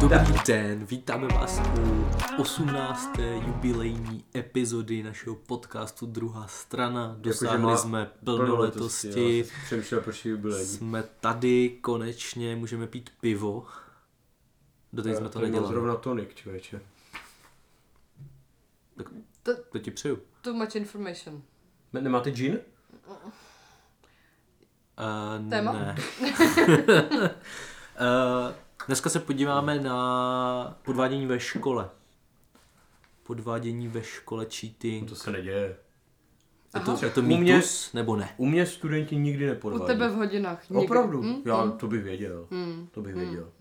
Dobrý den, vítáme vás u 18. jubilejní epizody našeho podcastu Druhá strana. Dosáhli má jsme plnoletosti, jo, Přemýšlel, proč je jubilejní. jsme tady, konečně můžeme pít pivo. Doteď jsme to nedělali. zrovna tonik, člověče. Tak To- to ti přeju. Too much information. Ne- Nemáte gin? Uh, Téma? Ne. uh, dneska se podíváme na podvádění ve škole. Podvádění ve škole, cheating. To se neděje. Je to, Aha. je to U mě- mýtus, nebo ne? U mě studenti nikdy U nepodvádí. tebe v hodinách. Nikdy. Opravdu? Hm? Já Hm? to bych věděl. Hm. To bych věděl.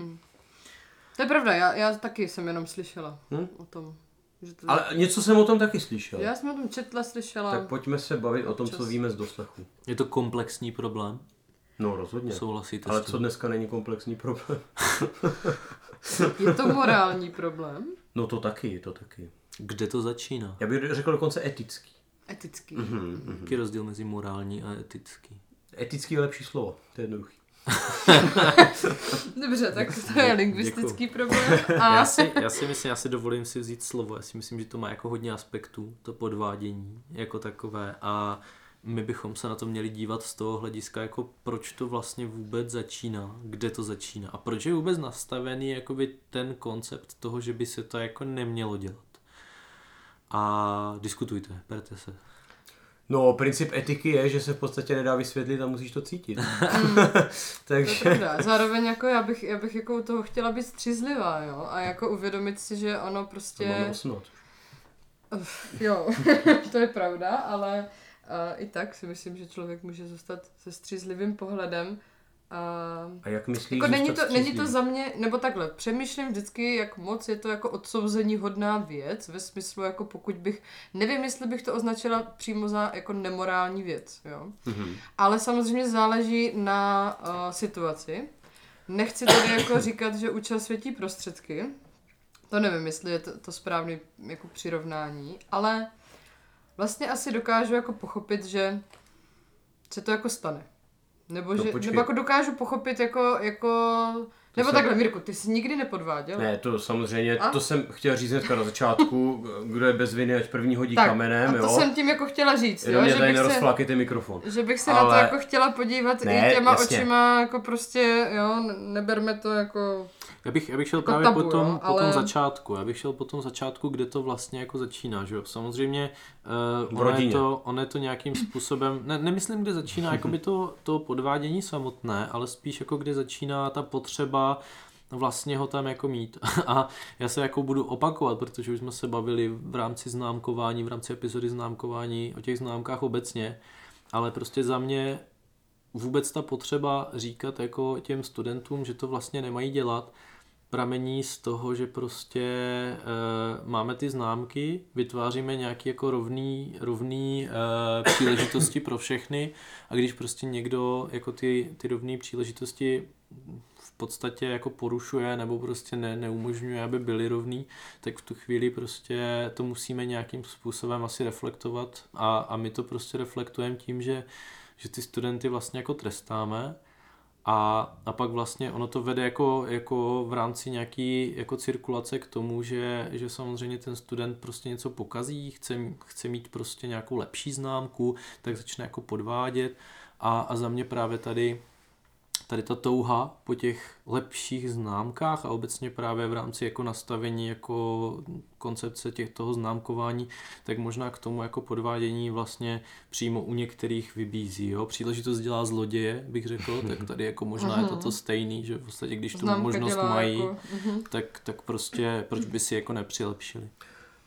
To je pravda, já, já taky jsem jenom slyšela Hm? o tom. Že to... Ale něco jsem o tom taky slyšel. Já jsem o tom četla, slyšela. Tak pojďme se bavit o tom, co Čas. víme z doslechu. Je to komplexní problém? No rozhodně. Souhlasíte Ale s tím? co dneska není komplexní problém? Je to morální problém? No to taky, to taky. Kde to začíná? Já bych řekl dokonce etický. Etický. Mhm. Jaký je rozdíl mezi morální a etický? Etický je lepší slovo, to je jednoduchý. Dobře, tak to je lingvistický problém. A Já si, já si myslím, já si dovolím si vzít slovo, já si myslím, že to má jako hodně aspektů, to podvádění jako takové a my bychom se na to měli dívat z toho hlediska, jako proč to vlastně vůbec začíná, kde to začíná a proč je vůbec nastavený jakoby ten koncept toho, že by se to jako nemělo dělat. A diskutujte, berte se. No, princip etiky je, že se v podstatě nedá vysvětlit a musíš to cítit. to je Takže... pravda. Zároveň jako já bych, já bych jako u toho chtěla být střízlivá, jo. A jako uvědomit si, že ono prostě... osnot. Jo, to je pravda, ale uh, i tak si myslím, že člověk může zůstat se střízlivým pohledem. A A jak myslíš, jako není to, není to za mě, nebo takhle, přemýšlím vždycky, jak moc je to jako odsouzení hodná věc, ve smyslu jako pokud bych, nevím, jestli bych to označila přímo za jako nemorální věc, jo. Mhm. Ale samozřejmě záleží na uh, situaci. Nechci tady jako říkat, že účel světí prostředky. To nevím, jestli je to, to správné jako přirovnání, ale vlastně asi dokážu jako pochopit, že se to jako stane. Nebo, No, že, počkej. nebo jako dokážu pochopit jako, jako nebo se- takhle, Mirku, ty jsi nikdy nepodváděl? Ne, to samozřejmě, A? to jsem chtěl říct hnedka na začátku, kdo je bez viny, ať první hodí tak, kamenem, a to jo. jsem tím jako chtěla říct, Jenom jo, mě že tady bych se, nerozflakejte mikrofon. že bych se na Ale- to jako chtěla podívat Ne, i těma jasně. očima, jako prostě, jo, ne- neberme to jako... Já bych, já bych šel Jako právě tabu, po, tom, jo, po tom ale- začátku. Já bych šel po tom začátku, kde to vlastně jako začíná, že jo. Samozřejmě uh, V ono, je to, ono je to nějakým způsobem, ne, nemyslím, kde začíná jakoby to, to podvádění samotné, ale spíš jako kde začíná ta potřeba vlastně ho tam jako mít. A já se jako budu opakovat, protože už jsme se bavili v rámci známkování, v rámci epizody známkování o těch známkách obecně, ale prostě za mě vůbec ta potřeba říkat jako těm studentům, že to vlastně nemají dělat, pramení z toho, že prostě e, máme ty známky, vytváříme nějaký jako rovný, rovný e, příležitosti pro všechny a když prostě někdo jako ty, ty rovné příležitosti v podstatě jako porušuje nebo prostě ne, neumožňuje, aby byly rovný, tak v tu chvíli prostě to musíme nějakým způsobem asi reflektovat a, a my to prostě reflektujeme tím, že, že ty studenty vlastně jako trestáme a, a pak vlastně ono to vede jako, jako v rámci nějaký jako cirkulace k tomu, že, že samozřejmě ten student prostě něco pokazí, chce, chce mít prostě nějakou lepší známku, tak začne jako podvádět. A, a za mě právě tady tady ta touha po těch lepších známkách a obecně právě v rámci jako nastavení jako koncepce těch toho známkování, tak možná k tomu jako podvádění vlastně přímo u některých vybízí. Jo? Příležitost dělá zloděje, bych řekl, tak tady jako možná je to to stejný, že v podstatě když tu Známka možnost mají, Jako, uh-huh. tak, tak prostě proč by si jako nepřilepšili.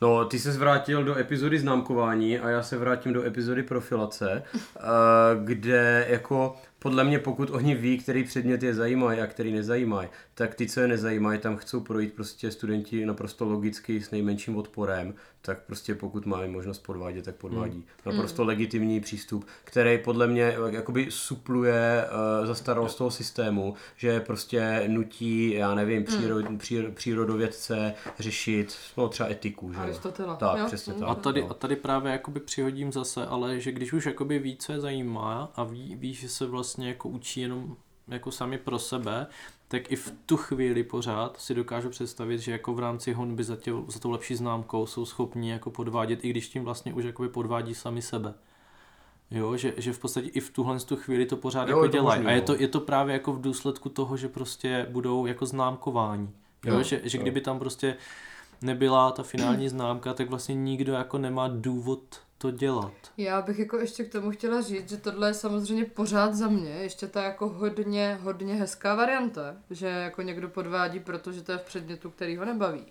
No, ty se vrátil do epizody známkování a já se vrátím do epizody profilace, eh, kde jako podle mě, pokud oni ví, který předmět je zajímají a který nezajímají, tak ty, co je nezajímají, tam chcou projít prostě studenti naprosto logicky s nejmenším odporem, tak prostě pokud mají možnost podvádět, tak podvádí. Hmm. Naprosto legitimní přístup, který podle mě jakoby supluje uh, zastaralost toho systému, že prostě nutí, já nevím, přírod, Hmm. příro, přírodovědce řešit no, třeba etiku. Že? Aristotela. Tak, Jo, přesně mm. tak. A tady, no. a tady právě jakoby přihodím zase, ale že když už jakoby ví, co je zajímá a ví, ví, že se vlastně jako učí jenom jako sami pro sebe, tak i v tu chvíli pořád si dokážu představit, že jako v rámci honby za, tě, za tou lepší známkou jsou schopni jako podvádět, i když tím vlastně už jakoby podvádí sami sebe. Jo, že, že v podstatě i v tuhle tu chvíli to pořád Jo, jako dělají. A je no. to, je to právě jako v důsledku toho, že prostě budou jako známkováni. Jo, Jo, že, že jo. kdyby tam prostě nebyla ta finální známka, tak vlastně nikdo jako nemá důvod to dělat. Já bych jako ještě k tomu chtěla říct, že tohle je samozřejmě pořád za mě ještě ta jako hodně, hodně hezká varianta, že jako někdo podvádí, protože to je v předmětu, který ho nebaví.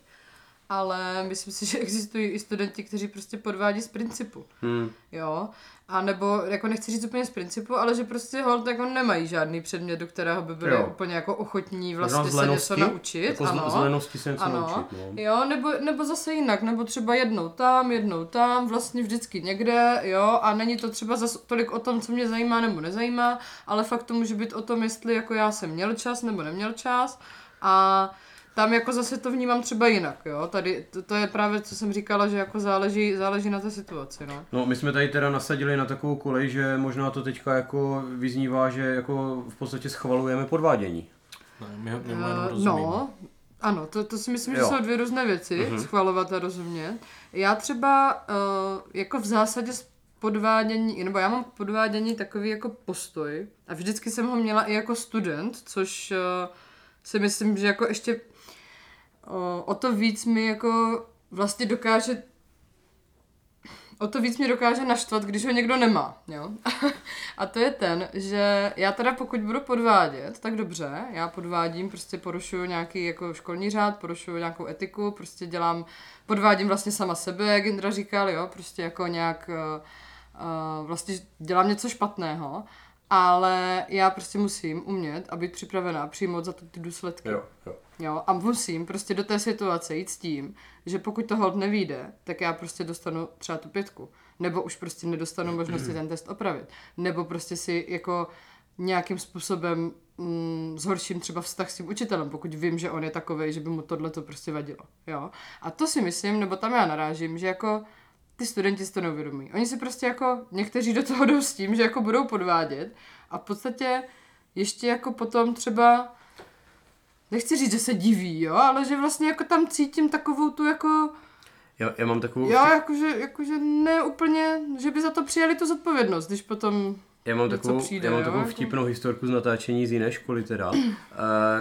Ale myslím si, že existují i studenti, kteří prostě podvádí z principu. Hmm. Jo, a nebo, jako nechci říct úplně z principu, ale že prostě hold jako nemají žádný předmět, do kterého by byli Jo. úplně jako ochotní Možná vlastně se něco naučit. Jako ano. z lenosti se něco ano. naučit, no. Jo, nebo, nebo zase jinak, nebo třeba jednou tam, jednou tam, vlastně vždycky někde, jo, a není to třeba zas tolik o tom, co mě zajímá nebo nezajímá, ale fakt to může být o tom, jestli jako já jsem měl čas nebo neměl čas a tam jako zase to vnímám třeba jinak, jo, tady to, to je právě, co jsem říkala, že jako záleží, záleží na té situaci, no. No, my jsme tady teda nasadili na takovou kolej, že možná to teďka jako vyznívá, že jako v podstatě schvalujeme podvádění. Ne, my, my rozumíme. No, ano, to, to si myslím, že Jo. jsou dvě různé věci, Mhm. schvalovat a rozumět. Já třeba uh, jako v zásadě s podvádění, nebo já mám k podvádění takový jako postoj a vždycky jsem ho měla i jako student, což uh, si myslím, že jako ještě o to víc mi jako vlastně dokáže o to víc mě dokáže naštvat, když ho někdo nemá, jo. A to je ten, že já teda pokud budu podvádět, tak dobře, já podvádím, prostě porušuju nějaký jako školní řád, porušuju nějakou etiku, prostě dělám, podvádím vlastně sama sebe, jak Indra říkal, jo, prostě jako nějak, uh, vlastně dělám něco špatného, ale já prostě musím umět a být připravená přijmout za to ty důsledky. Jo, jo. Jo, a musím prostě do té situace jít s tím, že pokud to hold nevíde, tak já prostě dostanu třeba tu pětku. Nebo už prostě nedostanu možnost si ten test opravit. Nebo prostě si jako nějakým způsobem mm, zhorším třeba vztah s tím učitelem, pokud vím, že on je takový, že by mu tohle to prostě vadilo. Jo? A to si myslím, nebo tam já narážím, že jako ty studenti si to neuvědomí. Oni si prostě jako, někteří do toho jdou s tím, že jako budou podvádět a v podstatě ještě jako potom třeba nechci říct, že se diví, jo, ale že vlastně jako tam cítím takovou tu jako, Já, já mám takovou... jo, jakože, jakože ne úplně, že by za to přijali tu zodpovědnost, když potom Já mám takovou, přijde, já mám jo, takovou jako- vtipnou historku z natáčení z jiné školy teda, eh,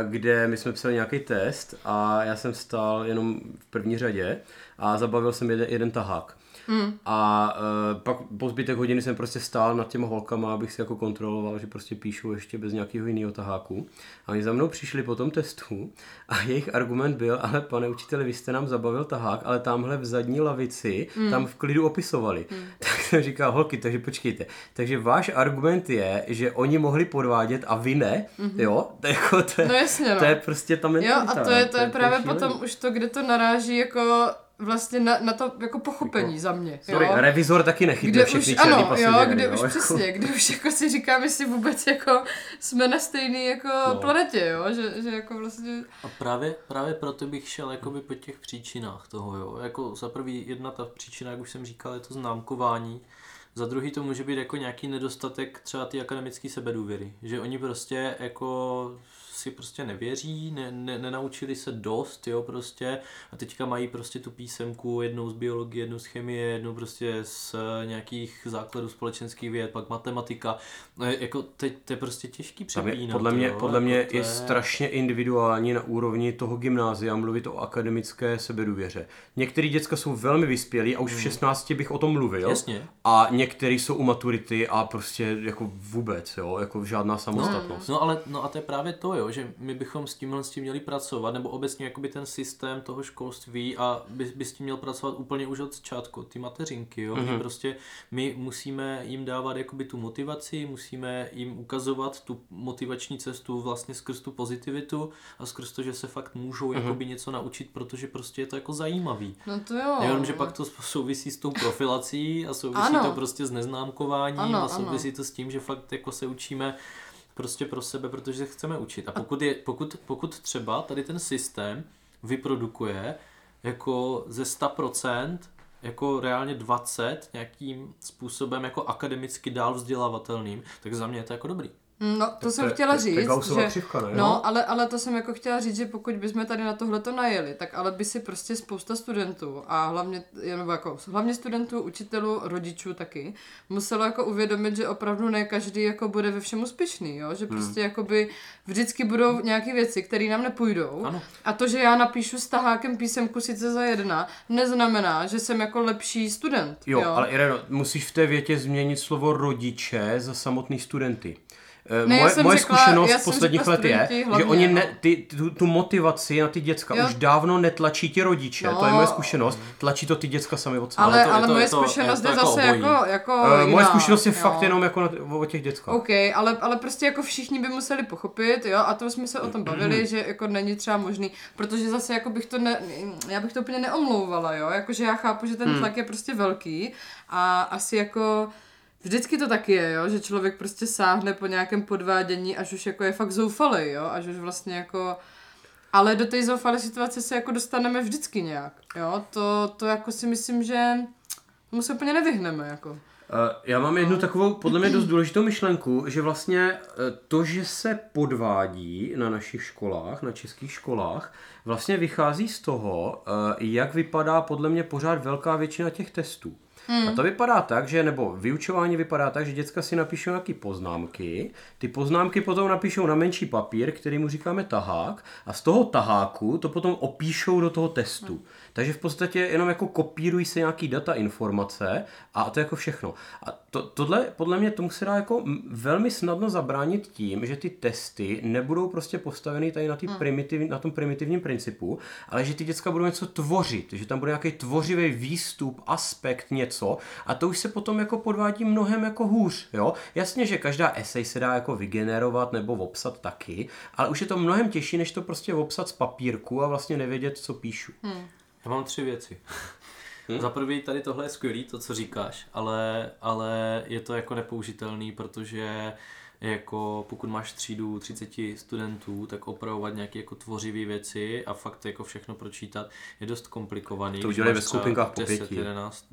kde my jsme psali nějaký test a já jsem stál jenom v první řadě a zabavil jsem jeden, jeden tahák. Mm. A uh, pak po zbytek hodiny jsem prostě stál nad těma holkama, abych si jako kontroloval, že prostě píšu ještě bez nějakého jiného taháku. A oni za mnou přišli po tom testu a jejich argument byl, ale pane učiteli, vy jste nám zabavil tahák, ale tamhle v zadní lavici, mm. tam v klidu opisovali. Mm. Tak jsem říkal, holky, takže počkejte. Takže váš argument je, že oni mohli podvádět a vy ne, mm-hmm. jo? To je, jako, to je, No jasně, no. to je prostě ta Jo, mentalita. a to je, to je no, právě šílený. potom už to, kde to naráží jako vlastně na, na to jako pochopení za mě. Sorry, jo? revizor taky nechytne kde všechny už, ano, jo, pasažéry, kde jo, už jako. přesně, kde už jako si říkám, jestli vůbec jako jsme na stejné jako No. no. planetě, jo, že, že jako vlastně, A právě, právě proto bych šel jakoby po těch příčinách toho, jo. Jako za prvý jedna ta příčina, jak už jsem říkal, je to známkování. Za druhý to může být jako nějaký nedostatek třeba ty akademické sebedůvěry. Že oni prostě jako si prostě nevěří, ne, ne, nenaučili se dost, jo, prostě a teďka mají prostě tu písemku, jednou z biologie, jednou z chemie, jednou prostě z nějakých základů společenských věd, pak matematika. No, je- jako teď to je prostě těžký je, přepínat. podle mě, jo, podle jako mě to je strašně individuální na úrovni toho gymnázia mluvit o akademické sebedůvěře. Některý děcka jsou velmi vyspělí a už v 16 bych o tom mluvil. Hmm. Jasně. A některý jsou u maturity a prostě jako vůbec, jo, jako žádná samostatnost. No ale no a to je právě to, jo, jo, že my bychom s tímhle s tím měli pracovat, nebo obecně jakoby ten systém toho školství a by, by s tím měl pracovat úplně už od začátku, ty mateřinky, jo, mm-hmm. že prostě my musíme jim dávat jakoby tu motivaci, musíme jim ukazovat tu motivační cestu vlastně skrz tu pozitivitu a skrz to, že se fakt můžou mm-hmm. jakoby něco naučit, protože prostě je to jako zajímavý. No to jo. Jenom, že pak to souvisí s tou profilací a souvisí ano. to prostě s neznámkováním ano, a souvisí ano. to s tím, že fakt jako se učíme prostě pro sebe, protože se chceme učit. A pokud, je, pokud, pokud třeba tady ten systém vyprodukuje jako ze 100% jako reálně 20 nějakým způsobem jako akademicky dál vzdělávatelným, tak za mě je to jako dobrý. No, to tak jsem to, chtěla říct, že, křivka, ne? no, ale, ale to jsem jako chtěla říct, že pokud bychom tady na tohle to najeli, tak ale by si prostě spousta studentů a hlavně, jenom jako, hlavně studentů, učitelů, rodičů taky, muselo jako uvědomit, že opravdu ne každý jako bude ve všem úspěšný, jo? že hmm. prostě hmm. jakoby vždycky budou nějaké věci, které nám nepůjdou ano. a to, že já napíšu s tahákem písemku sice za jedna, neznamená, že jsem jako lepší student. Jo, jo? ale Ireno, musíš v té větě změnit slovo rodiče za samotný studenty. Eh, ne, moje, moje řekla, zkušenost z posledních let je, hlavně, že oni ne, no. ty, tu, tu motivaci na ty děcka jo. už dávno netlačí ti rodiče, no. to je moje zkušenost, tlačí to ty děcka sami od sebe. Ale, ale, to, ale to, moje to, zkušenost je, je zase jako, jako, jako uh, jiná, Moje zkušenost je jo. fakt jenom jako na, o těch dětskách. OK, ale, ale prostě jako všichni by museli pochopit, jo, a to jsme se o tom bavili, že jako není třeba možný, protože zase jako bych to ne, já bych to úplně neomlouvala, jo, jakože já chápu, že ten hmm. tlak je prostě velký a asi jako Vždycky to taky je, jo, že člověk prostě sáhne po nějakém podvádění, až už jako je fakt zoufalý, jo, až už vlastně jako... Ale do té zoufalé situace se jako dostaneme vždycky nějak, jo, to, to jako si myslím, že tomu se úplně nevyhneme, jako. Já mám jednu takovou, podle mě dost důležitou myšlenku, že vlastně e, to, že se podvádí na našich školách, na českých školách, vlastně vychází z toho, e, jak vypadá podle mě pořád velká většina těch testů. Hmm. A to vypadá tak, že, nebo vyučování vypadá tak, že děcka si napíšou nějaké poznámky, ty poznámky potom napíšou na menší papír, který mu říkáme tahák, a z toho taháku to potom opíšou do toho testu. Hmm. Takže v podstatě jenom jako kopírují se nějaký data, informace a to je jako všechno. A to, tohle, podle mě, tomu se dá jako velmi snadno zabránit tím, že ty testy nebudou prostě postaveny tady na, tý hmm. primitiv, na tom primitivním principu, ale že ty děcka budou něco tvořit, že tam bude nějaký tvořivý výstup, aspekt, něco a to už se potom jako podvádí mnohem jako hůř, jo. Jasně, že každá esej se dá jako vygenerovat nebo obsat taky, ale už je to mnohem těžší, než to prostě obsat z papírku a vlastně nevědět, co píšu. Hmm. Já mám tři věci. Hmm? Za prvý tady tohle je skvělý, to co říkáš, ale, ale je to jako nepoužitelný, protože jako pokud máš třídu 30 studentů, tak opravovat nějaké jako tvořivé věci a fakt jako všechno pročítat je dost komplikovaný. To udělej ve skupinkách po pěti. 11,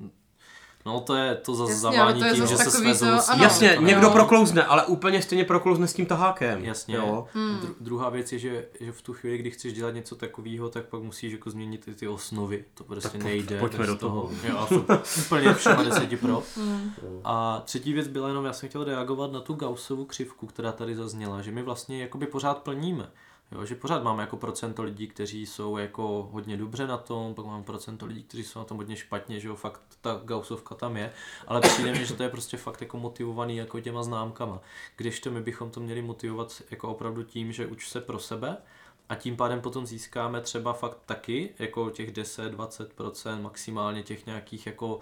No to je to zase zavání tím, že se svezou. To, ano, Jasně, někdo proklouzne, ale úplně stejně proklouzne s tím tahákem. Jasně. Jo. Hmm. Dru- druhá věc je, že, že v tu chvíli, kdy chceš dělat něco takového, tak pak musíš jako změnit ty, ty osnovy. To prostě tak nejde. Pojďme do toho. toho. Jo, úplně všema deseti pro. Hmm. A třetí věc byla jenom, já jsem chtěl reagovat na tu Gaussovu křivku, která tady zazněla, že my vlastně jakoby pořád plníme. Jo, že pořád máme jako procento lidí, kteří jsou jako hodně dobře na tom, pak máme procento lidí, kteří jsou na tom hodně špatně, že jo, fakt ta gausovka tam je, ale přijde mi, že to je prostě fakt jako motivovaný jako těma známkama. Když to my bychom to měli motivovat jako opravdu tím, že uč se pro sebe, a tím pádem potom získáme třeba fakt taky jako těch 10-20% maximálně těch nějakých jako uh,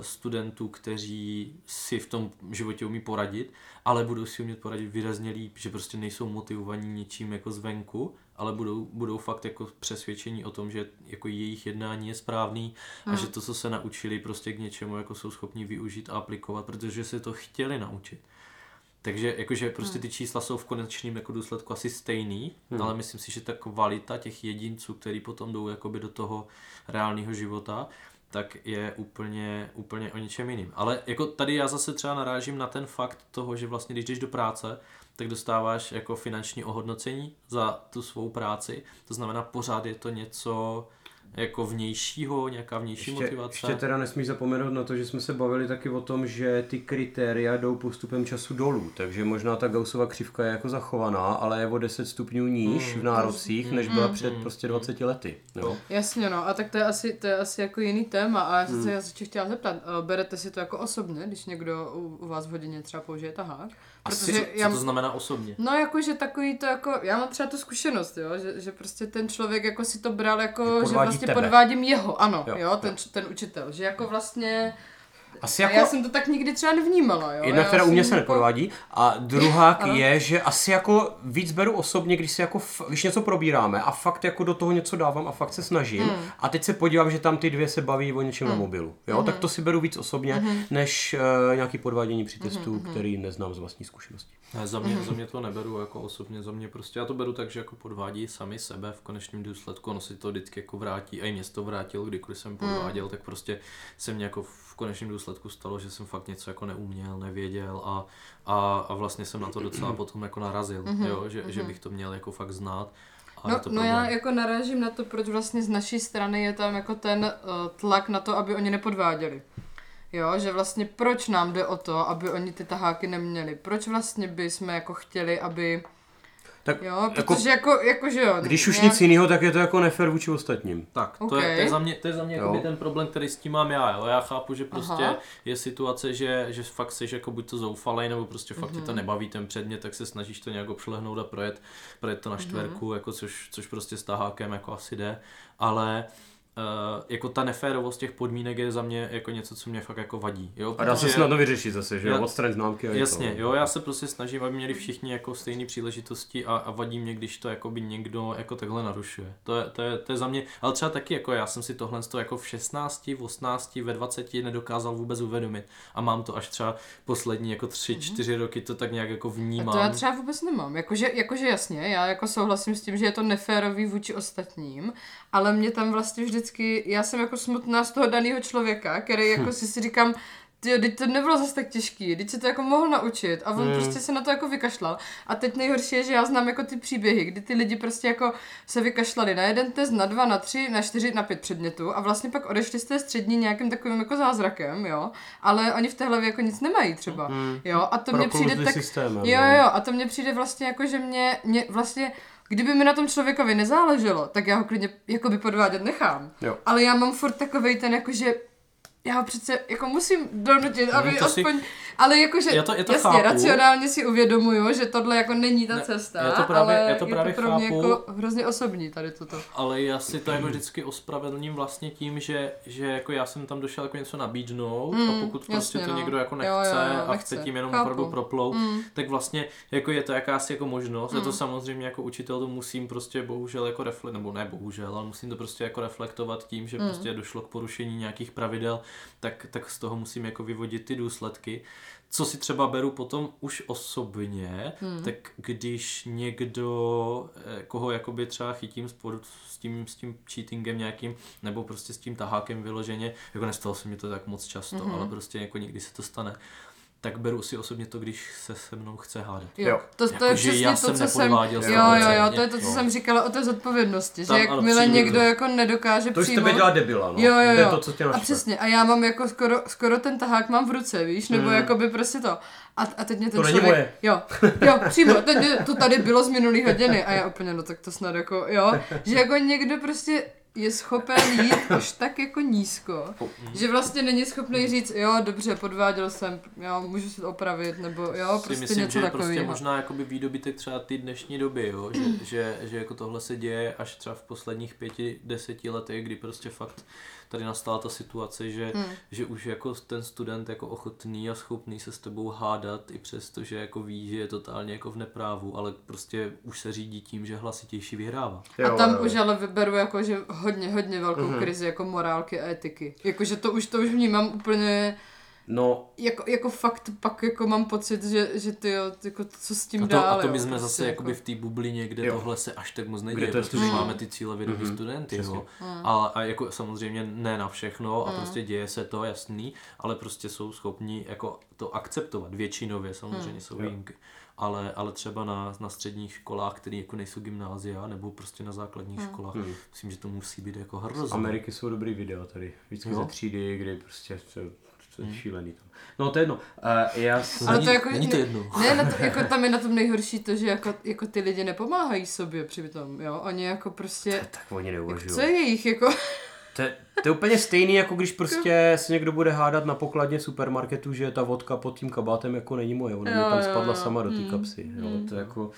studentů, kteří si v tom životě umí poradit, ale budou si umět poradit výrazně líp, že prostě nejsou motivovaní ničím jako zvenku, ale budou, budou fakt jako přesvědčení o tom, že jako jejich jednání je správný hmm. a že to, co se naučili, prostě k něčemu jako jsou schopni využít a aplikovat, protože se to chtěli naučit. Takže jakože prostě hmm. ty čísla jsou v konečném jako důsledku asi stejný, hmm. ale myslím si, že ta kvalita těch jedinců, který potom jdou jakoby do toho reálného života, tak je úplně, úplně o něčem jiným. Ale jako tady já zase třeba narážím na ten fakt toho, že vlastně když jdeš do práce, tak dostáváš jako finanční ohodnocení za tu svou práci. To znamená, pořád je to něco, jako vnějšího, nějaká vnější Ještě, motivace. ještě teda nesmí zapomenout na to, že jsme se bavili taky o tom, že ty kritéria jdou postupem času dolů, takže možná ta Gaussova křivka je jako zachovaná, ale je o 10 stupňů níž Mm. v nárocích, než byla před Mm. prostě 20 lety. Jo? Jasně no, a tak to je asi, to je asi jako jiný téma a já Hmm. jsem se já se tě chtěla zeptat, eh, berete si to jako osobně, když někdo u, u vás v hodině třeba použije tahák? Asi, Protože co, já, co to znamená osobně? No jakože takový to jako, já mám třeba tu zkušenost, jo, že, že prostě ten člověk jako si to bral jako, Že že, vlastně tebe. podvádím jeho, ano, Jo, jo, jo ten, ten učitel, že jako vlastně, Asi jako... jako... já jsem to tak nikdy třeba nevnímala, jo. Jedna, která u jsem mě se jako- nepodvádí a druhá je, že asi jako víc beru osobně, když si jako, f- když něco probíráme a fakt jako do toho něco dávám a fakt se snažím. Hmm. a teď se podívám, že tam ty dvě se baví o něčem na mobilu, jo, Hmm. tak to si beru víc osobně, než uh, nějaký podvádění při testu, Hmm, který neznám z vlastní zkušenosti. Ne, za mě, za mě to neberu jako osobně, za mě prostě, já to beru tak, že jako podvádí sami sebe v konečném důsledku, ono si to vždycky jako vrátí, a i mě se to vrátilo, kdykoliv jsem podváděl, tak prostě se mě jako v konečném důsledku stalo, že jsem fakt něco jako neuměl, nevěděl a, a, a vlastně jsem na to docela potom jako narazil, jo, že, že bych to měl jako fakt znát. A No, to no já jako narážím na to, proč vlastně z naší strany je tam jako ten uh, tlak na to, aby oni nepodváděli. Jo, že vlastně proč nám jde o to, aby oni ty taháky neměli? Proč vlastně by jsme jako chtěli, aby... Tak Jo, jako- protože jako, jako že jo. Když už nějak- nic jiného, tak je to jako nefér vůči ostatním. Tak, to, Ok. je, to je za mě, to je za mě Jo. jakoby ten problém, který s tím mám já. Jo? Já chápu, že prostě Aha. je situace, že, že fakt jsi jako buď to zoufalej, nebo prostě fakt Mhm. ti to nebaví ten předmět, tak se snažíš to nějak obšlehnout a projet, projet to na čtverku, jako což, což prostě s tahákem jako asi jde. Ale Uh, jako ta neférovost těch podmínek je za mě jako něco, co mě fakt jako vadí. Jo? A dá se snadno vyřešit zase, že jo, odstranit známky a Jasně, to. jo, já se prostě snažím, aby měli všichni jako stejné příležitosti a, a vadí mě, když to jakoby někdo jako takhle narušuje. To je, to, je, to je za mě, ale třeba taky jako já jsem si tohle to jako v 16, v 18, ve 20 nedokázal vůbec uvědomit a mám to až třeba poslední jako 3, 4 roky to tak nějak jako A vnímám. to já třeba vůbec nemám. Jakože, jakože jasně, já jako souhlasím s tím, že je to neférový vůči ostatním, ale mě tam vlastně vždycky, já jsem jako smutná z toho daného člověka, který jako si si říkám, ty, teď to nebylo zase tak těžký, teď se to jako mohl naučit a on Hmm. prostě se na to jako vykašlal. A teď nejhorší je, že já znám jako ty příběhy, kdy ty lidi prostě jako se vykašlali na jeden test, na dva, na tři, na čtyři, na pět předmětů a vlastně pak odešli z té střední nějakým takovým jako zázrakem, jo. Ale oni v té hlavě jako nic nemají třeba, jo. A to mně přijde tak... systémem, Jo, no. jo, a to mně přijde vlastně jako, že mě, mě vlastně, kdyby mi na tom člověkovi nezáleželo, tak já ho klidně jakoby podvádět nechám. Jo. Ale já mám furt takovej ten jako, že já ho přece jako musím donutit, aby si- aspoň, ale jakože Já to- já to jasně, chápu. racionálně si uvědomuju, že tohle jako není ta Ne, cesta, já to právě- ale já to právě je to pro mě chápu. jako hrozně osobní tady toto. Ale já si to jako vždycky ospravedlním vlastně tím, že, že jako já jsem tam došel jako něco nabídnout Mm, a pokud prostě jasně, to no. někdo jako Jo, nechce jo, jo, a nechce. chce tím jenom Chápu. opravdu proplout, Mm. tak vlastně jako je to jakási jako možnost. Hmm. A to samozřejmě jako učitel to musím prostě bohužel jako reflektovat, nebo ne bohužel, ale musím to prostě jako reflektovat tím, že Mm. prostě došlo k porušení nějakých pravidel, tak, tak z toho musím jako vyvodit ty důsledky. Co si třeba beru potom už osobně, Hmm. tak když někdo, eh, koho jakoby třeba chytím spod, s tím, s tím cheatingem nějakým, nebo prostě s tím tahákem vyloženě, jako nestalo se mi to tak moc často, Mhm. ale prostě jako někdy se to stane, tak beru si osobně to, když se se mnou chce hádat. Jo, to, to Jako, je že přesně já to, jsem co jsem, jo, jo, jo, 100%, to je to, co jo. jsem říkala o té zodpovědnosti, že Tam, ano, jakmile někdo jako nedokáže To přijmout... tebe dělá debila, no. Jo, jo, To je jo. to, co tě A přesně, a já mám jako skoro, skoro ten tahák mám v ruce, víš, nebo Hmm. jakoby prostě to. A, a teď mě ten To není člověk... moje. Jo, jo, přímo, teď mě, to tady bylo z minulý hodiny a já úplně, no tak to snad jako, jo, že jako někdo prostě je schopen jít až tak jako nízko, že vlastně není schopný říct, jo, dobře, podváděl jsem, jo, můžu si to opravit, nebo jo, si prostě myslím, něco že je prostě možná jakoby výdobytek třeba ty dnešní doby, jo? Že, že, že, jako tohle se děje až třeba v posledních pěti, deseti letech, kdy prostě fakt tady nastala ta situace, že, Hmm. že už jako ten student jako ochotný a schopný se s tebou hádat i přesto, že jako ví, že je totálně jako v neprávu, ale prostě už se řídí tím, že hlasitější vyhrává. A tam už ale vyberu jako, že hodně, hodně velkou krizi jako morálky a etiky. Jakože to už, to už vnímám úplně, No, jako, jako fakt pak jako mám pocit, že, že ty jo, jako co s tím A to, dál, a to jo, my jsme prostě zase jako. jakoby v té bublině, kde Jo. tohle se až tak moc neděje, to je protože slušný. máme ty cílevědomí Mhm, studenty, přesně. jo. Mm. A, a jako samozřejmě ne na všechno a Mm. prostě děje se to, jasný, ale prostě jsou schopni jako to akceptovat, většinově samozřejmě Mm. jsou výjimky. ale, ale třeba na, na středních školách, které jako nejsou gymnázia, nebo prostě na základních Hmm. školách, Hmm. myslím, že to musí být jako Z hrozné. Ameriky jsou dobrý videa tady. Vždycky Jo. ze třídy, kdy prostě to je Hmm. šílený tam. No to je jedno. Uh, já s... Ale není, to jako- není to jedno. Ne, na to, jako tam je na tom nejhorší to, že jako, jako ty lidi nepomáhají sobě při tom, jo. Oni jako prostě, Tak oni neuvažují. co je jejich, jako, To, je- to je úplně stejný, jako když prostě se někdo bude hádat na pokladně supermarketu, že ta vodka pod tím kabátem jako není moje, ona mi tam spadla jo. sama do té Hmm. kapsy. Jo, Hmm. to jako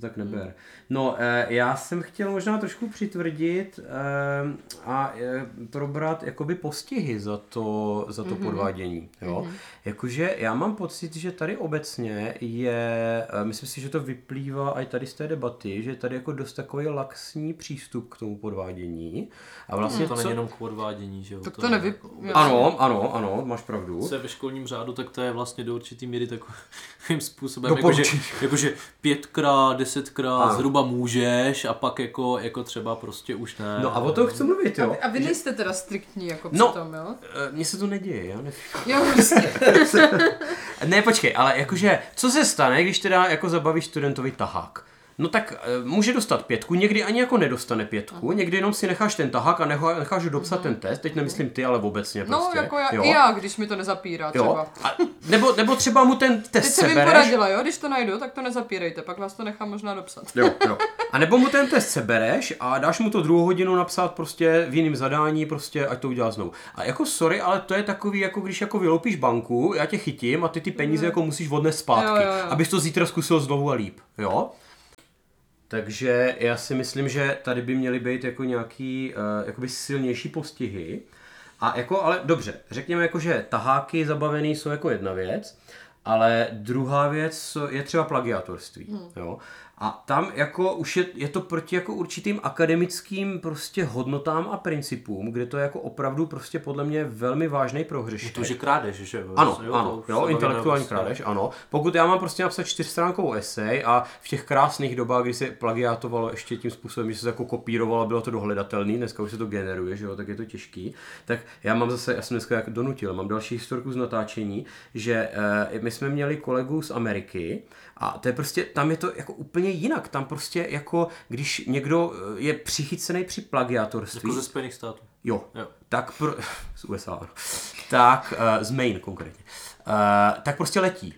to tak neber. No, eh, já jsem chtěl možná trošku přitvrdit eh, a eh, probrat jakoby postihy za to, za to Mhm. podvádění. Jo? Mhm. Jakože já mám pocit, že tady obecně je, eh, myslím si, že to vyplývá i tady z té debaty, že je tady jako dost takový laxní přístup k tomu podvádění. A vlastně to co... není jenom k odvádění, že jo? Tak to je nevy- Jako. Ano, ano, ano, máš pravdu. co je ve školním řádu, tak to je vlastně do určitý míry takovým způsobem, jakože, jakože pětkrát, desetkrát Ano. zhruba můžeš a pak jako, jako třeba prostě už ne. No a o tom chci mluvit, a jo. vy, a vy nejste teda striktní jako No. tom, jo? Eh, Mně se to neděje, já nevím. Jo, prostě. Ne, počkej, ale jakože, co se stane, když teda jako zabavíš studentovi tahák? No tak e, může dostat pětku, někdy ani jako nedostane pětku, někdy jenom si necháš ten tahák a nechá, necháš dopsat ten test, teď nemyslím ty, ale obecně No, prostě. jako já, jo? i já, když mi to nezapírá třeba. Jo? A, nebo, nebo třeba mu ten Teď test jsem jim sebereš, poradila, jo, když to najdu, tak to nezapírejte, pak vás to nechám možná dopsat. Jo, jo. A nebo mu ten test sebereš a dáš mu to druhou hodinu napsat prostě v jiném zadání, prostě ať to udělá znovu. A jako sorry, ale to je takový, jako když jako vyloupíš banku, já tě chytím a ty ty peníze jako musíš odnést zpátky, Mhm. Jo, jo, jo. abys to zítra zkusil znovu a líp, jo? Takže já si myslím, že tady by měly být jako nějaký uh, jakoby silnější postihy. A jako, ale dobře, řekněme jako, že taháky zabavený jsou jako jedna věc, ale druhá věc je třeba plagiátorství. Hmm. Jo? A tam jako už je, je to proti jako určitým akademickým prostě hodnotám a principům, kde to je jako opravdu prostě podle mě velmi vážný prohřešek. To, že krádeš, že jo? Ano, jo, ano, jo, intelektuální bavíme krádež, ano. Pokud já mám prostě napsat čtyřstránkovou esej a v těch krásných dobách, kdy se plagiátovalo ještě tím způsobem, že se jako kopírovalo, bylo to dohledatelné, dneska už se to generuje, že jo, tak je to těžký, tak já mám zase, já jsem dneska jak donutil, mám další historku z natáčení, že e, my jsme měli kolegu z Ameriky a to je prostě, tam je to jako úplně jinak, tam prostě jako, když někdo eh, je přichycený při plagiátorství, Jako ze Spojených států. Jo. Jo. Tak pro, z USA. Tak, uh, z Maine konkrétně. Uh, tak prostě letí.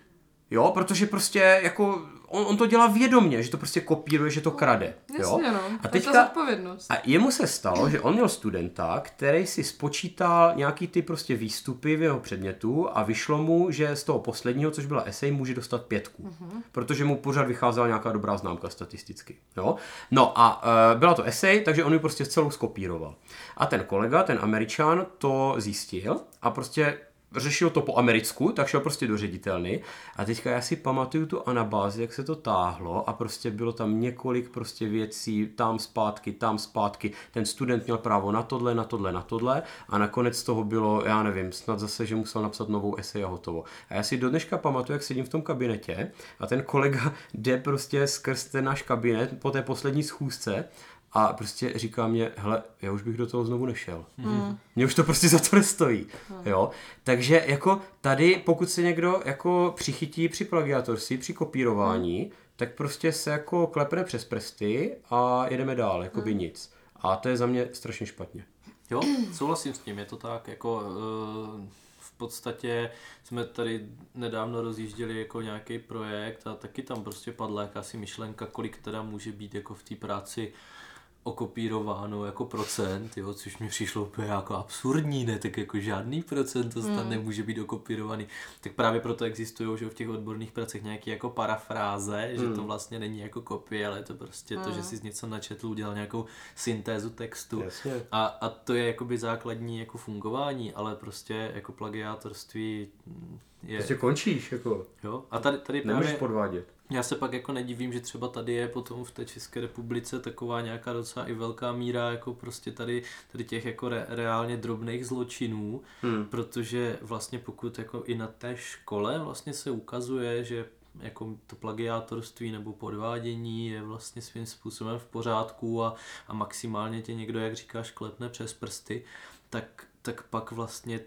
Jo, protože prostě jako on, on to dělá vědomně, že to prostě kopíruje, že to krade. Jo? Jasně, no. A teďka, ta zodpovědnost. a jemu se stalo, že on měl studenta, který si spočítal nějaký ty prostě výstupy v jeho předmětu a vyšlo mu, že z toho posledního, což byla esej, může dostat pětku. Uh-huh. Protože mu pořád vycházela nějaká dobrá známka statisticky. Jo? No a e, byla to esej, takže on ji prostě celou skopíroval. A ten kolega, ten američan, to zjistil a prostě řešil to po americku, tak šel prostě do ředitelny. A teďka já si pamatuju tu anabázi, jak se to táhlo a prostě bylo tam několik prostě věcí, tam zpátky, tam zpátky, ten student měl právo na tohle, na tohle, na tohle. A nakonec toho bylo, já nevím, snad zase, že musel napsat novou esej a hotovo. A já si do dneška pamatuju, jak sedím v tom kabinetě a ten kolega jde prostě skrz ten náš kabinet po té poslední schůzce a prostě říká mě, hele, já už bych do toho znovu nešel. Mm. Mě už to prostě za to nestojí. Jo? Takže jako tady, pokud se někdo jako přichytí při plagiatorství, při kopírování, tak prostě se jako klepne přes prsty a jedeme dál, jako by nic. A to je za mě strašně špatně. Jo, souhlasím s tím, je to tak, jako eh, v podstatě jsme tady nedávno rozjížděli jako nějaký projekt a taky tam prostě padla jakási myšlenka, kolik teda může být jako v té práci okopírováno jako procent, jo, což mi přišlo úplně jako absurdní, ne, tak jako žádný procent to snad nemůže být okopírovaný. Tak právě proto existují že v těch odborných pracech nějaké jako parafráze, že to vlastně není jako kopie, ale je to prostě to, že jsi z něco načetl, udělal nějakou syntézu textu. Jasně. A, a to je jakoby základní jako fungování, ale prostě jako plagiátorství mm, je, Prostě končíš, jako jo. A tady, tady nemůžeš právě, podvádět. Já se pak jako nedivím, že třeba tady je potom v té České republice taková nějaká docela i velká míra jako prostě tady, tady těch jako re, reálně drobných zločinů, Hmm. protože vlastně pokud jako i na té škole vlastně se ukazuje, že jako to plagiátorství nebo podvádění je vlastně svým způsobem v pořádku a, a maximálně tě někdo, jak říkáš, klepne přes prsty, tak, tak pak vlastně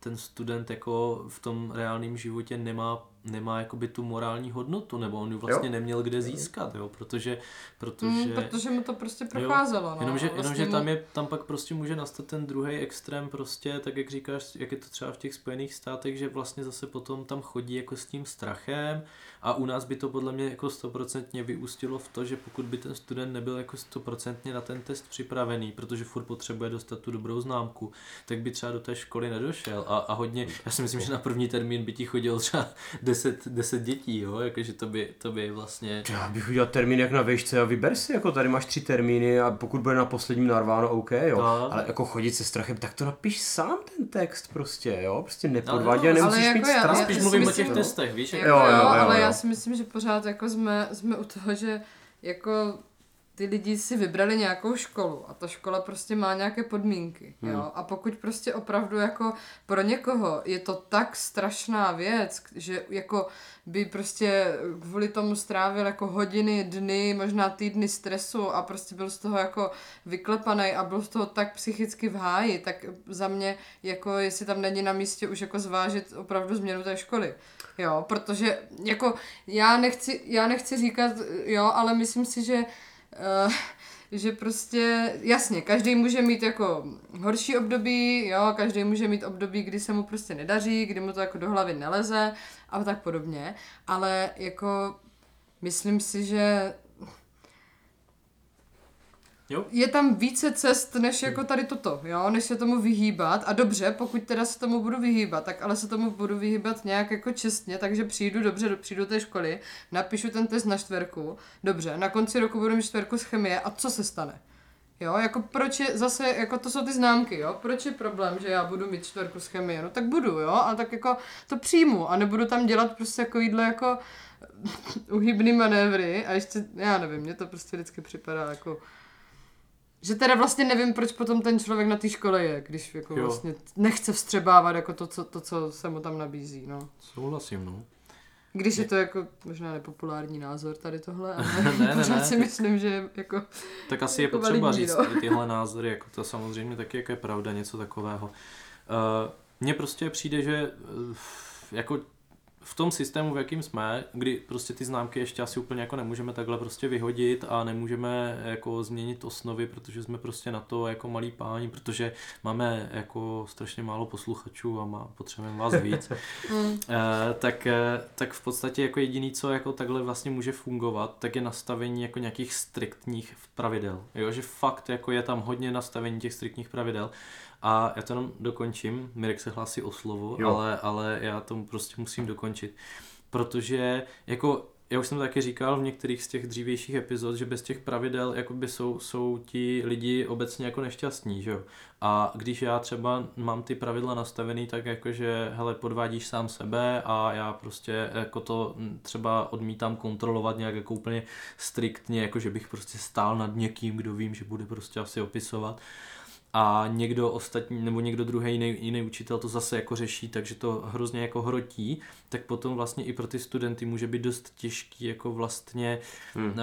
ten student jako v tom reálném životě nemá nemá jakoby tu morální hodnotu, nebo on ji vlastně Jo. neměl kde získat, jo, protože, protože, Mm, protože mu to prostě procházelo. No, Jenomže, vlastně jenomže tam, je, tam pak prostě může nastat ten druhý extrém prostě, tak jak říkáš, jak je to třeba v těch Spojených státech, že vlastně zase potom tam chodí jako s tím strachem a u nás by to podle mě jako stoprocentně vyústilo v to, že pokud by ten student nebyl jako stoprocentně na ten test připravený, protože furt potřebuje dostat tu dobrou známku, tak by třeba do té školy nedošel a, a hodně, já si myslím, že na první termín by ti chodilo třeba 10, 10 dětí, jo, jakože to by, to by vlastně... Já bych udělal termín jak na výšce a vyber si, jako tady máš tři termíny a pokud bude na posledním narváno, OK, jo. No. Ale jako chodit se strachem, tak to napiš sám ten text prostě, jo. Prostě nepodvádě a no, nemusíš ale mít jako já- strach. já Spíš mluvím o těch no. testech, víš, Jako Jo, jo, jo, jo, ale jo. já si myslím, že pořád jako jsme, jsme u toho, že jako ty lidi si vybrali nějakou školu a ta škola prostě má nějaké podmínky, Hmm. jo, a pokud prostě opravdu jako pro někoho je to tak strašná věc, že jako by prostě kvůli tomu strávil jako hodiny, dny, možná týdny stresu a prostě byl z toho jako vyklepaný a byl z toho tak psychicky v háji, tak za mě jako jestli tam není na místě už jako zvážit opravdu změnu té školy. Jo, protože jako já nechci, já nechci říkat, jo, ale myslím si, že uh, že prostě, jasně, každý může mít jako horší období, jo, každý může mít období, kdy se mu prostě nedaří, kdy mu to jako do hlavy neleze a tak podobně, ale jako myslím si, že Jo. je tam více cest, než jako tady toto, jo, než se tomu vyhýbat. A dobře, pokud teda se tomu budu vyhýbat, tak ale se tomu budu vyhýbat nějak jako čestně, takže přijdu dobře, do- přijdu do té školy, napíšu ten test na čtverku, dobře, na konci roku budu mít čtverku z chemie a co se stane? Jo, jako proč je zase, jako to jsou ty známky, jo, proč je problém, že já budu mít čtverku z chemie, no tak budu, jo, ale tak jako to přijmu a nebudu tam dělat prostě jako jídlo jako uhybný manévry a ještě, já nevím, mně to prostě vždycky připadá jako že teda vlastně nevím, proč potom ten člověk na té škole je, když jako Jo. vlastně nechce vstřebávat jako to, co, to, co se mu tam nabízí, no. Souhlasím, no. Když je to jako možná nepopulární názor tady tohle, ale Ne, ne, ne. si myslím, že jako... Tak asi je Jako potřeba validní, říct no. tady tyhle názory, jako to samozřejmě taky jako je pravda, něco takového. Uh, Mně prostě přijde, že uh, jako v tom systému, v jakým jsme, kdy prostě ty známky ještě asi úplně jako nemůžeme takhle prostě vyhodit a nemůžeme jako změnit osnovy, protože jsme prostě na to jako malí páni, protože máme jako strašně málo posluchačů a má, potřebujeme vás víc. Eh, tak, eh, tak v podstatě jako jediný, co jako takhle vlastně může fungovat, tak je nastavení jako nějakých striktních pravidel. Jo, že fakt jako je tam hodně nastavení těch striktních pravidel. A já to jenom dokončím, Mirek se hlásí o slovo, Jo. ale, ale já to prostě musím dokončit. Protože jako já už jsem to taky říkal v některých z těch dřívějších epizod, že bez těch pravidel jakoby jsou, jsou ti lidi obecně jako nešťastní, že jo. A když já třeba mám ty pravidla nastavený tak jako, že hele, podvádíš sám sebe a já prostě jako to třeba odmítám kontrolovat nějak jako úplně striktně, jako že bych prostě stál nad někým, kdo vím, že bude prostě asi opisovat a někdo ostatní, nebo někdo druhý jiný, jiný učitel to zase jako řeší, takže to hrozně jako hrotí, tak potom vlastně i pro ty studenty může být dost těžký jako vlastně hmm.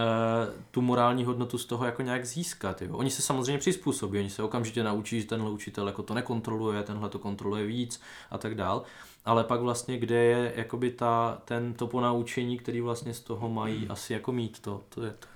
tu morální hodnotu z toho jako nějak získat. Jo. Oni se samozřejmě přizpůsobí, oni se okamžitě naučí, že tenhle učitel jako to nekontroluje, tenhle to kontroluje víc a tak dál. Ale pak vlastně, kde je jakoby ta, ten, to ponaučení, který vlastně z toho mají Hmm. asi jako mít to, to je to.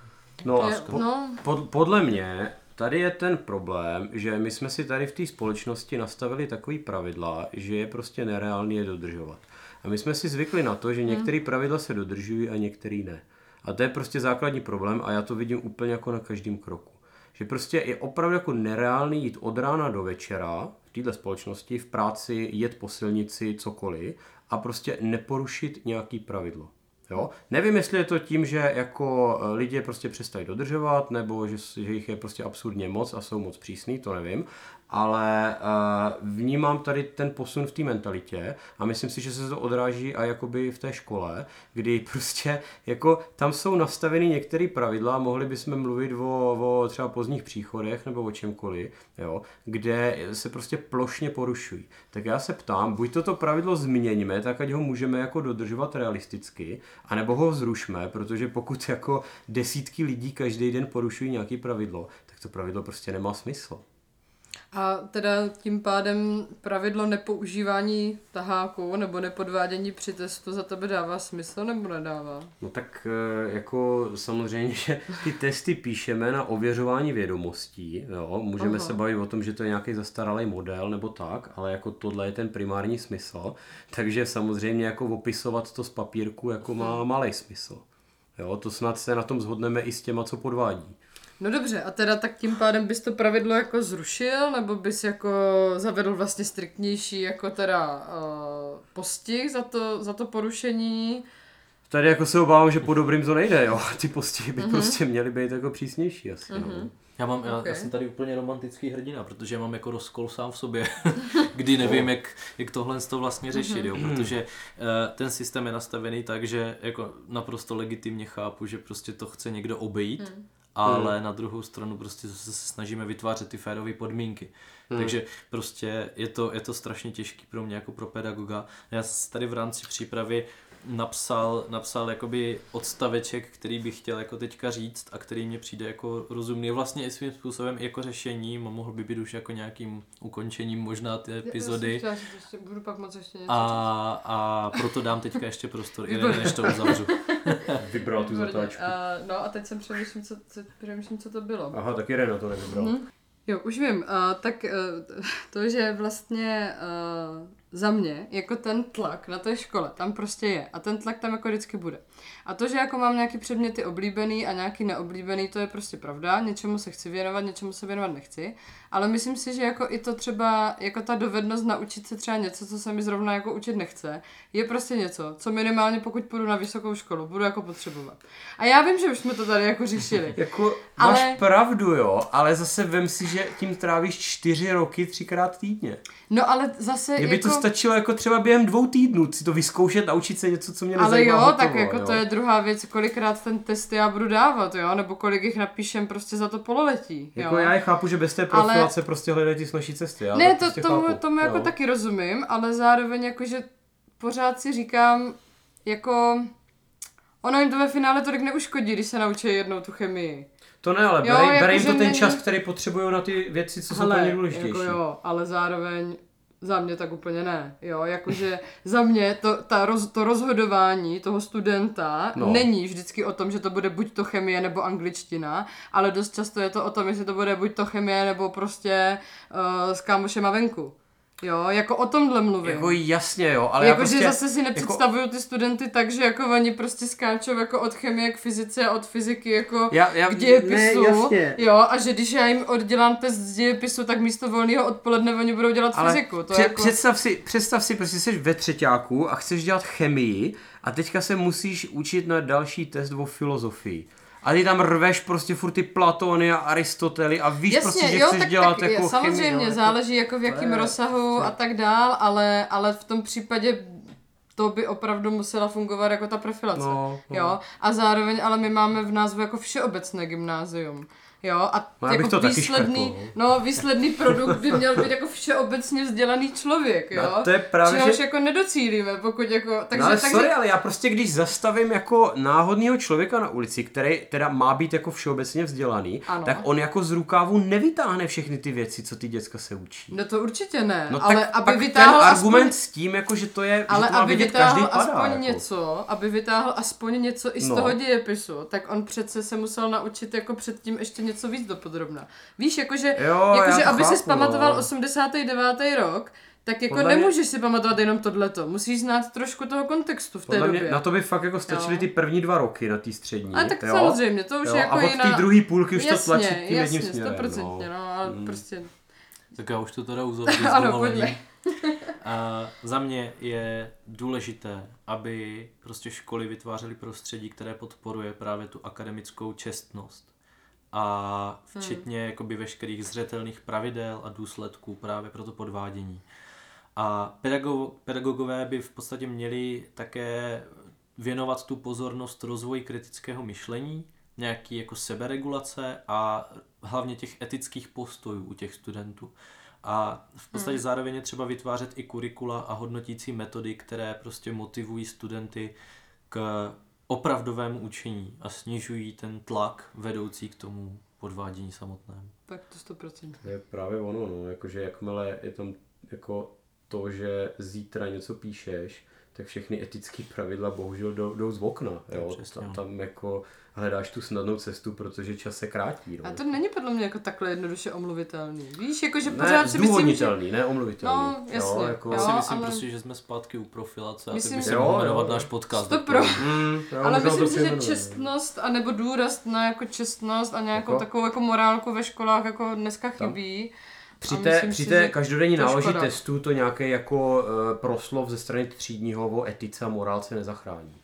No je, po, no, pod, podle mě tady je ten problém, že my jsme si tady v té společnosti nastavili takový pravidla, že je prostě nereálný je dodržovat. A my jsme si zvykli na to, že některé pravidla se dodržují a některé ne. A to je prostě základní problém a já to vidím úplně jako na každém kroku. Že prostě je opravdu jako nereálný jít od rána do večera v této společnosti, v práci, jet po silnici, cokoliv a prostě neporušit nějaký pravidlo. Jo? Nevím, jestli je to tím, že jako eh, lidi prostě přestají dodržovat, nebo že, že jich je prostě absurdně moc a jsou moc přísný, to nevím. Ale uh, vnímám tady ten posun v té mentalitě a myslím si, že se to odráží a jakoby v té škole, kdy prostě jako tam jsou nastaveny některé pravidla, mohli bychom mluvit o, o třeba pozdních příchodech nebo o čemkoliv, jo, kde se prostě plošně porušují. Tak já se ptám, buď toto pravidlo změníme, tak ať ho můžeme jako dodržovat realisticky, anebo ho zrušme, protože pokud jako desítky lidí každý den porušují nějaký pravidlo, tak to pravidlo prostě nemá smysl. A teda tím pádem pravidlo nepoužívání taháku nebo nepodvádění při testu za tebe dává smysl nebo nedává? No tak eh, jako samozřejmě, že ty testy píšeme na ověřování vědomostí, jo, můžeme Aha. se bavit o tom, že to je nějaký zastaralý model nebo tak, ale jako tohle je ten primární smysl, takže samozřejmě jako opisovat to z papírku jako má malý smysl. Jo, to snad se na tom zhodneme i s těma, co podvádí. No dobře, a teda tak tím pádem bys to pravidlo jako zrušil, nebo bys jako zavedl vlastně striktnější jako teda uh, postih za to, za to porušení? Tady jako se obávám, že po dobrým to nejde, jo. Ty postihy by Mhm. prostě měly být jako přísnější asi, no. Já, mám, já, Ok. já jsem tady úplně romantický hrdina, protože já mám jako rozkol sám v sobě, kdy nevím, jak, jak tohle to vlastně řešit, jo, protože uh, ten systém je nastavený tak, že jako naprosto legitimně chápu, že prostě to chce někdo obejít, ale na druhou stranu prostě zase se snažíme vytvářet ty férové podmínky. Takže prostě je to, je to strašně těžký pro mě jako pro pedagoga. Já jsem tady v rámci přípravy napsal, napsal jakoby odstaveček, který bych chtěl jako teďka říct a který mně přijde jako rozumný. Vlastně i svým způsobem i jako řešením a mohl by být už jako nějakým ukončením možná ty epizody. Já jsem chtěla říct ještě, budu pak moc ještě něco. A, a proto dám teďka ještě prostor, i než to uzavřu. Vybral tu zatáčku. A, no a teď jsem přemýšlím, co, co, přemýšlím, co to bylo. Aha, taky Rena to nevybral. Mhm. Jo, už vím. Uh, tak uh, to, že vlastně uh, za mě, jako ten tlak na té škole, tam prostě je. A ten tlak tam jako vždycky bude. A to, že jako mám nějaký předměty oblíbený a nějaký neoblíbený, to je prostě pravda. Něčemu se chci věnovat, něčemu se věnovat nechci. Ale myslím si, že jako i to třeba, jako ta dovednost naučit se třeba něco, co se mi zrovna jako učit nechce, je prostě něco, co minimálně pokud půjdu na vysokou školu, budu jako potřebovat. A já vím, že už jsme to tady jako řešili. Jako, Ale- máš pravdu, jo, ale zase vem si, že tím trávíš čtyři roky třikrát týdně. No ale zase Mně by jako... to stačilo jako třeba během dvou týdnů si to vyzkoušet, naučit se něco, co mě Ale nezajímá. jo, hotovo, tak jako jo. to je druhá věc, kolikrát ten test já budu dávat, jo, nebo kolik jich napíšem prostě za to pololetí, jo. Jako já je chápu, že bez té Ale- profilace prostě hledají ty snažší cesty. Já ne, to, prostě tomu, chápu. tomu jako jo. taky rozumím, ale zároveň jako, že pořád si říkám, jako, ono jim to ve finále tolik neuškodí, když se naučí jednou tu chemii. To ne, ale Jo, bere, jako, bere jim to ten není- čas, který potřebují na ty věci, co jsou pro ně důležitější. jako jo, ale zároveň za mě tak úplně ne, jo, jakože za mě to, ta roz, to rozhodování toho studenta No. není vždycky o tom, že to bude buď to chemie nebo angličtina, ale dost často je to o tom, jestli to bude buď to chemie nebo prostě uh, s kámošema venku. Jo, jako o tomhle mluvím. Jako jasně, jo, ale Ale já jako, prostě... že zase si nepředstavuju ty studenty tak, že jako oni prostě skáčou jako od chemie k fyzice a od fyziky jako Já- já- k dějepisu. ne, jasně. jo, a že když já jim oddělám test z dějepisu, tak místo volného odpoledne oni budou dělat Ale fyziku. To před, jako... představ, si, představ si, prostě jsi ve třetíku a chceš dělat chemii a teďka se musíš učit na další test o filozofii. A ty tam rveš prostě furt ty Platony a Aristotely a víš Jasně, prostě, že jo, chceš tak, dělat tak, jako samozřejmě, chemii. no, záleží jako v jakém je- rozsahu a tak dál, ale, ale v tom případě to by opravdu musela fungovat jako ta profilace. No, no. Jo, a zároveň ale my máme v názvu jako všeobecné gymnázium. Jo, a No, jako to výsledný, no, výsledný produkt by měl být jako všeobecně vzdělaný člověk, jo. No, to je právě, Čehož že- jako nedocílíme, pokud jako, takže, no ale takže, sorry, ale já prostě když zastavím jako náhodného člověka na ulici, který teda má být jako všeobecně vzdělaný, Ano. tak on jako z rukávu nevytáhne všechny ty věci, co ty děcka se učí. no to určitě ne, No ale aby vytáhl ten aspoň argument s tím, jako, že to je, Ale že to aby vidět vytáhl každý padá. aspoň jako. něco, aby vytáhl aspoň něco i z No. toho dějepisu, tak on přece se musel naučit jako předtím ještě něco víc dopodrobna. Víš, jakože, Jo, jakože to aby si chápu, zpamatoval no. 89. rok, tak jako Podle mě- nemůžeš si pamatovat jenom tohleto. Musíš znát trošku toho kontextu v té Podle době. mě, na to by fakt jako stačily ty první dva roky na té střední. A tak jo? samozřejmě, to už jo? je jako A od jiná... té druhé půlky už to jasně, tlačí tím jasně, jedním směrem. stoprocentně, no. no, ale prostě... Tak já už to teda uzavřu Ano, pojďme. A za mě je důležité, aby prostě školy vytvářely prostředí, které podporuje právě tu akademickou čestnost. A včetně hmm. jakoby veškerých zřetelných pravidel a důsledků právě pro to podvádění. A pedago- pedagogové by v podstatě měli také věnovat tu pozornost rozvoji kritického myšlení, nějaký jako seberegulace a hlavně těch etických postojů u těch studentů. A v podstatě hmm. zároveň je třeba vytvářet i kurikula a hodnotící metody, které prostě motivují studenty k opravdovému učení a snižují ten tlak vedoucí k tomu podvádění samotném. Tak to 100%. To je právě ono, no, jakože jakmile je tam jako to, že zítra něco píšeš, tak všechny etické pravidla bohužel jdou, jdou z okna, jo. přesně, Tam, tam jako hledáš tu snadnou cestu, protože čas se krátí, no. A to není podle mě jako takhle jednoduše omluvitelný. Víš, jako že ne, pořád si myslím, že... ne omluvitelný. No, jasně, jo, jako, Já si myslím ale- prostě, že jsme zpátky u profilace a Myslím, ty by Jo, jmenovat náš podcast. To tak pro- Mm, jo, Ale myslím si, že čestnost, anebo důraz na jako čestnost a nějakou Jako? takovou jako morálku ve školách jako dneska chybí. Při té, myslím při si, té že každodenní náloži škoda. testu to nějaké jako uh, proslov ze strany třídního o etice a morálce nezachrání.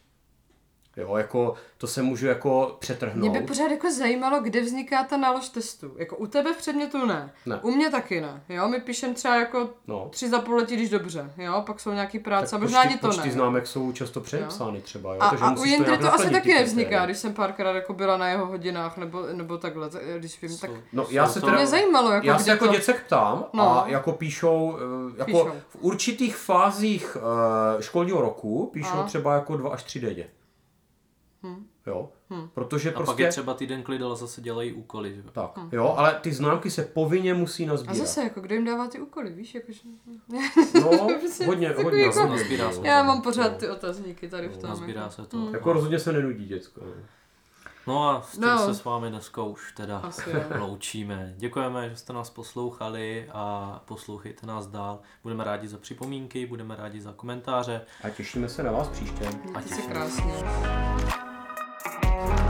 Jo, jako to se můžu jako přetrhnout. Mě by pořád jako zajímalo, kde vzniká ta nálož testu. Jako u tebe v předmětu ne. Ne. U mě taky ne. Jo, my píšem třeba jako No. tři za pololetí, když dobře. Jo, pak jsou nějaký práce, Tak možná počty, ani to počty ne. známek jsou často předepsány třeba, jo? A, takže a u Jindry nějak to asi taky ty nevzniká, když jsem párkrát jako byla na jeho hodinách nebo, nebo takhle, tak, když vím, tak No, já se to- teda, mě zajímalo, jako já se jako to... děcek ptám No. a jako píšou, eh, jako Píšou. v určitých fázích eh, školního roku píšou A? třeba jako dva až tři denně. Hm. Jo, Hm. protože A pak prostě... je třeba týden klid, ale zase dělají úkoly. Že? Tak, jo, ale ty známky se povinně musí A nazbírat. zase, jako kdo jim dává ty úkoly, víš, jakože... No, Prostě hodně, hodně. jako- Nazbírá no. se Já to. mám pořád No. ty otazníky tady v tom. Nazbírá jako. se to. Hm. Jako rozhodně se nenudí děcko. no. No a s tím No. se s vámi dneska už teda Asi loučíme. Děkujeme, že jste nás poslouchali a poslouchejte nás dál. Budeme rádi za připomínky, budeme rádi za komentáře. A těšíme se na vás příště. Mějte se těšíme. krásně. Thank you.